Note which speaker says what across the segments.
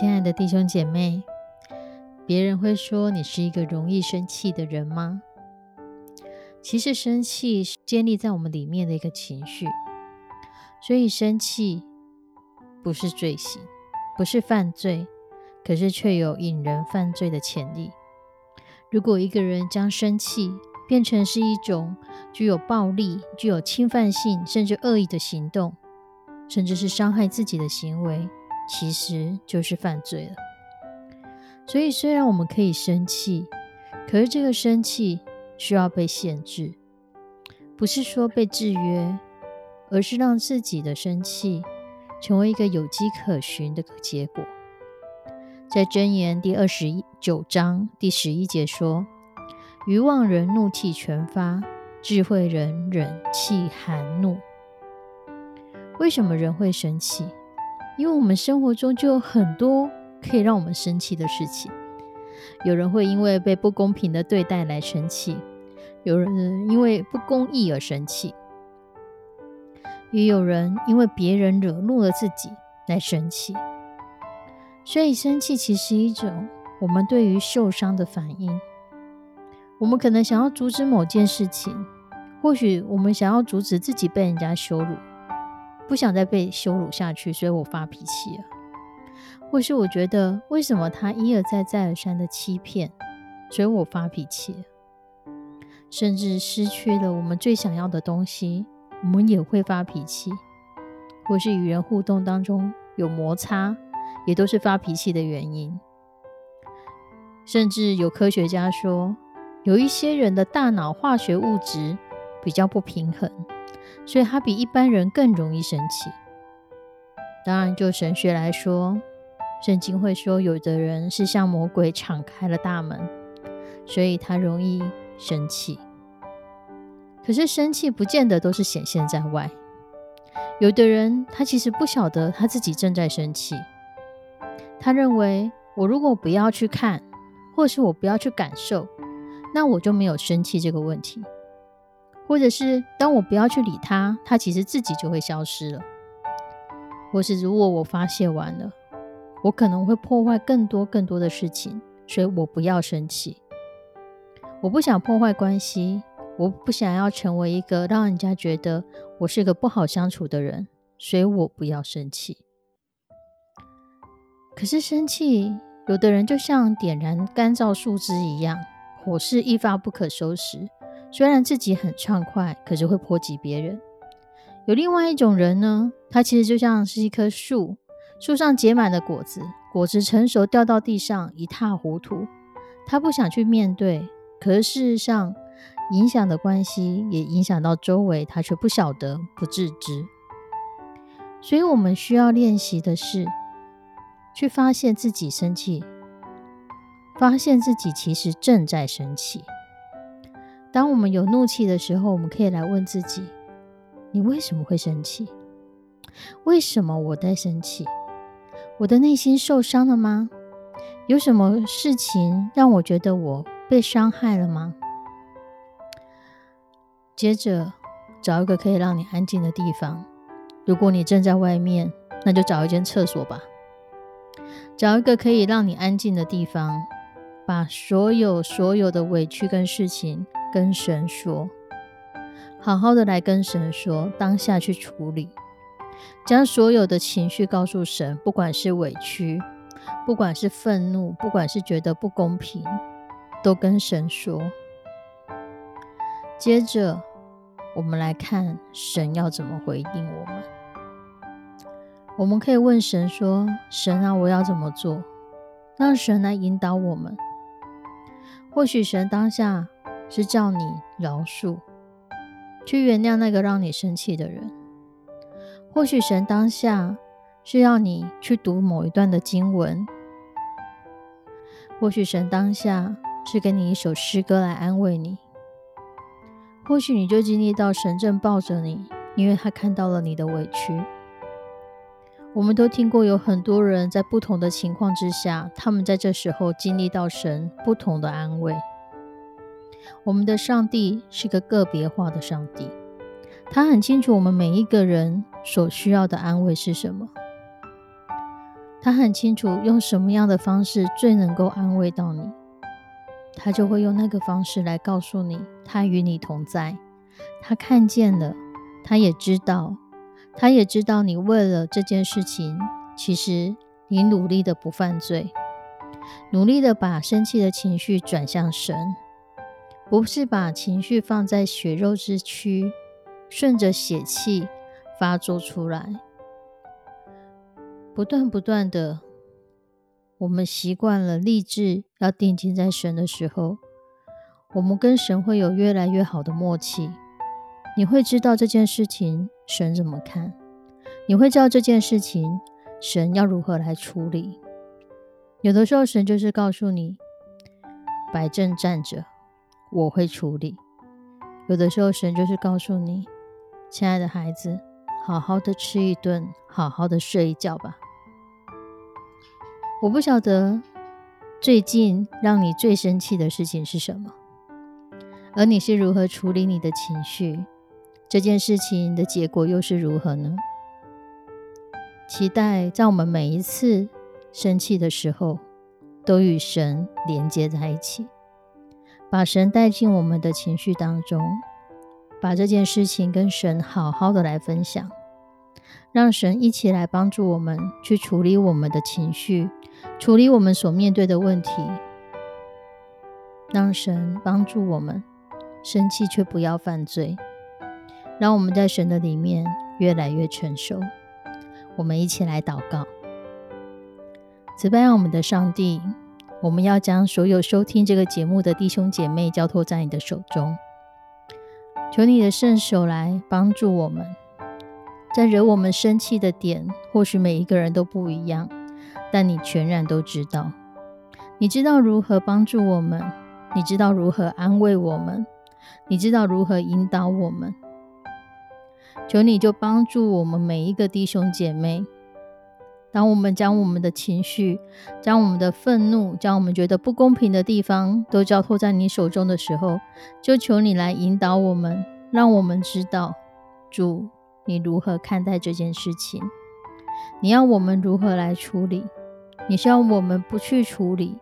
Speaker 1: 亲爱的弟兄姐妹，别人会说你是一个容易生气的人吗？其实生气是建立在我们里面的一个情绪，所以生气不是罪行，不是犯罪，可是却有引人犯罪的潜力。如果一个人将生气变成是一种具有暴力、具有侵犯性甚至恶意的行动，甚至是伤害自己的行为。其实就是犯罪了。所以，虽然我们可以生气，可是这个生气需要被限制，不是说被制约，而是让自己的生气成为一个有迹可循的结果。在箴言第二十九章第十一节说：“愚妄人怒气全发，智慧人忍气含怒。”为什么人会生气？因为我们生活中就有很多可以让我们生气的事情。有人会因为被不公平的对待来生气，有人因为不公义而生气，也有人因为别人惹怒了自己来生气。所以，生气其实一种我们对于受伤的反应。我们可能想要阻止某件事情，或许我们想要阻止自己被人家羞辱。不想再被羞辱下去，所以我发脾气了。或是我觉得为什么他一而再、再而三的欺骗，所以我发脾气。甚至失去了我们最想要的东西，我们也会发脾气。或是与人互动当中有摩擦，也都是发脾气的原因。甚至有科学家说，有一些人的大脑化学物质比较不平衡。所以他比一般人更容易生气。当然，就神学来说，圣经会说，有的人是向魔鬼敞开了大门，所以他容易生气。可是生气不见得都是显现在外。有的人他其实不晓得他自己正在生气，他认为我如果不要去看，或是我不要去感受，那我就没有生气这个问题。或者是当我不要去理他，他其实自己就会消失了。或是如果我发泄完了，我可能会破坏更多更多的事情，所以我不要生气。我不想破坏关系，我不想要成为一个让人家觉得我是个不好相处的人，所以我不要生气。可是生气，有的人就像点燃干燥树枝一样，火势一发不可收拾。虽然自己很畅快，可是会波及别人。有另外一种人呢，他其实就像是一棵树，树上结满了果子，果子成熟掉到地上一塌糊涂。他不想去面对，可是事实上影响的关系也影响到周围，他却不晓得、不自知。所以我们需要练习的是，去发现自己生气，发现自己其实正在生气。当我们有怒气的时候，我们可以来问自己：你为什么会生气？为什么我在生气？我的内心受伤了吗？有什么事情让我觉得我被伤害了吗？接着找一个可以让你安静的地方。如果你正在外面，那就找一间厕所吧。找一个可以让你安静的地方，把所有所有的委屈跟事情。跟神说，好好的来跟神说，当下去处理，将所有的情绪告诉神，不管是委屈，不管是愤怒，不管是觉得不公平，都跟神说。接着，我们来看神要怎么回应我们。我们可以问神说：“神啊，我要怎么做？”让神来引导我们。或许神当下是叫你饶恕，去原谅那个让你生气的人；或许神当下是要你去读某一段的经文；或许神当下是给你一首诗歌来安慰你；或许你就经历到神正抱着你，因为他看到了你的委屈。我们都听过有很多人在不同的情况之下，他们在这时候经历到神不同的安慰。我们的上帝是个个别化的上帝，他很清楚我们每一个人所需要的安慰是什么，他很清楚用什么样的方式最能够安慰到你，他就会用那个方式来告诉你，他与你同在，他看见了，他也知道。他也知道你为了这件事情，其实你努力的不犯罪，努力的把生气的情绪转向神，不是把情绪放在血肉之躯，顺着血气发作出来，不断不断的，我们习惯了立志要定睛在神的时候，我们跟神会有越来越好的默契。你会知道这件事情神怎么看，你会知道这件事情神要如何来处理。有的时候神就是告诉你摆正站着，我会处理；有的时候神就是告诉你，亲爱的孩子，好好的吃一顿，好好的睡一觉吧。我不晓得最近让你最生气的事情是什么，而你是如何处理你的情绪。这件事情的结果又是如何呢？期待在我们每一次生气的时候，都与神连接在一起，把神带进我们的情绪当中，把这件事情跟神好好的来分享，让神一起来帮助我们去处理我们的情绪，处理我们所面对的问题，让神帮助我们生气却不要犯罪。让我们在神的里面越来越成熟。我们一起来祷告，慈悲我们的上帝，我们要将所有收听这个节目的弟兄姐妹交托在你的手中，求你的圣手来帮助我们。在惹我们生气的点，或许每一个人都不一样，但你全然都知道。你知道如何帮助我们，你知道如何安慰我们，你知道如何引导我们。求你就帮助我们每一个弟兄姐妹。当我们将我们的情绪、将我们的愤怒、将我们觉得不公平的地方都交托在你手中的时候，就求你来引导我们，让我们知道主你如何看待这件事情。你要我们如何来处理？你是要我们不去处理，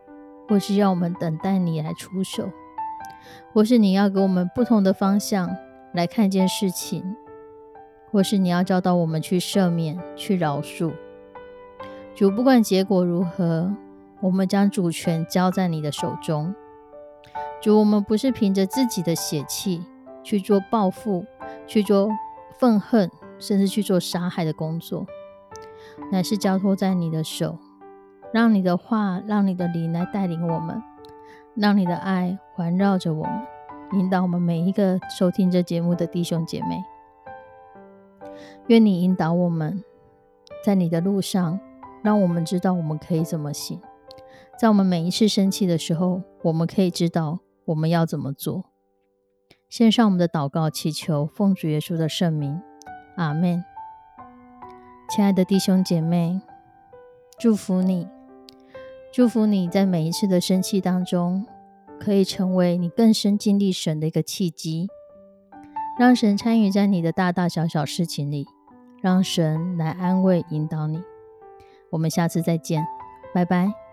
Speaker 1: 或是要我们等待你来出手，或是你要给我们不同的方向来看一件事情？或是你要教导我们去赦免、去饶恕，主不管结果如何，我们将主权交在你的手中。主，我们不是凭着自己的血气去做报复、去做愤恨，甚至去做杀害的工作，乃是交托在你的手，让你的话、让你的灵来带领我们，让你的爱环绕着我们，引导我们每一个收听这节目的弟兄姐妹。愿你引导我们，在你的路上，让我们知道我们可以怎么行。在我们每一次生气的时候，我们可以知道我们要怎么做。献上我们的祷告，祈求奉主耶稣的圣名，阿门。亲爱的弟兄姐妹，祝福你，祝福你在每一次的生气当中，可以成为你更深经历神的一个契机，让神参与在你的大大小小事情里。让神来安慰、引导你。我们下次再见，拜拜。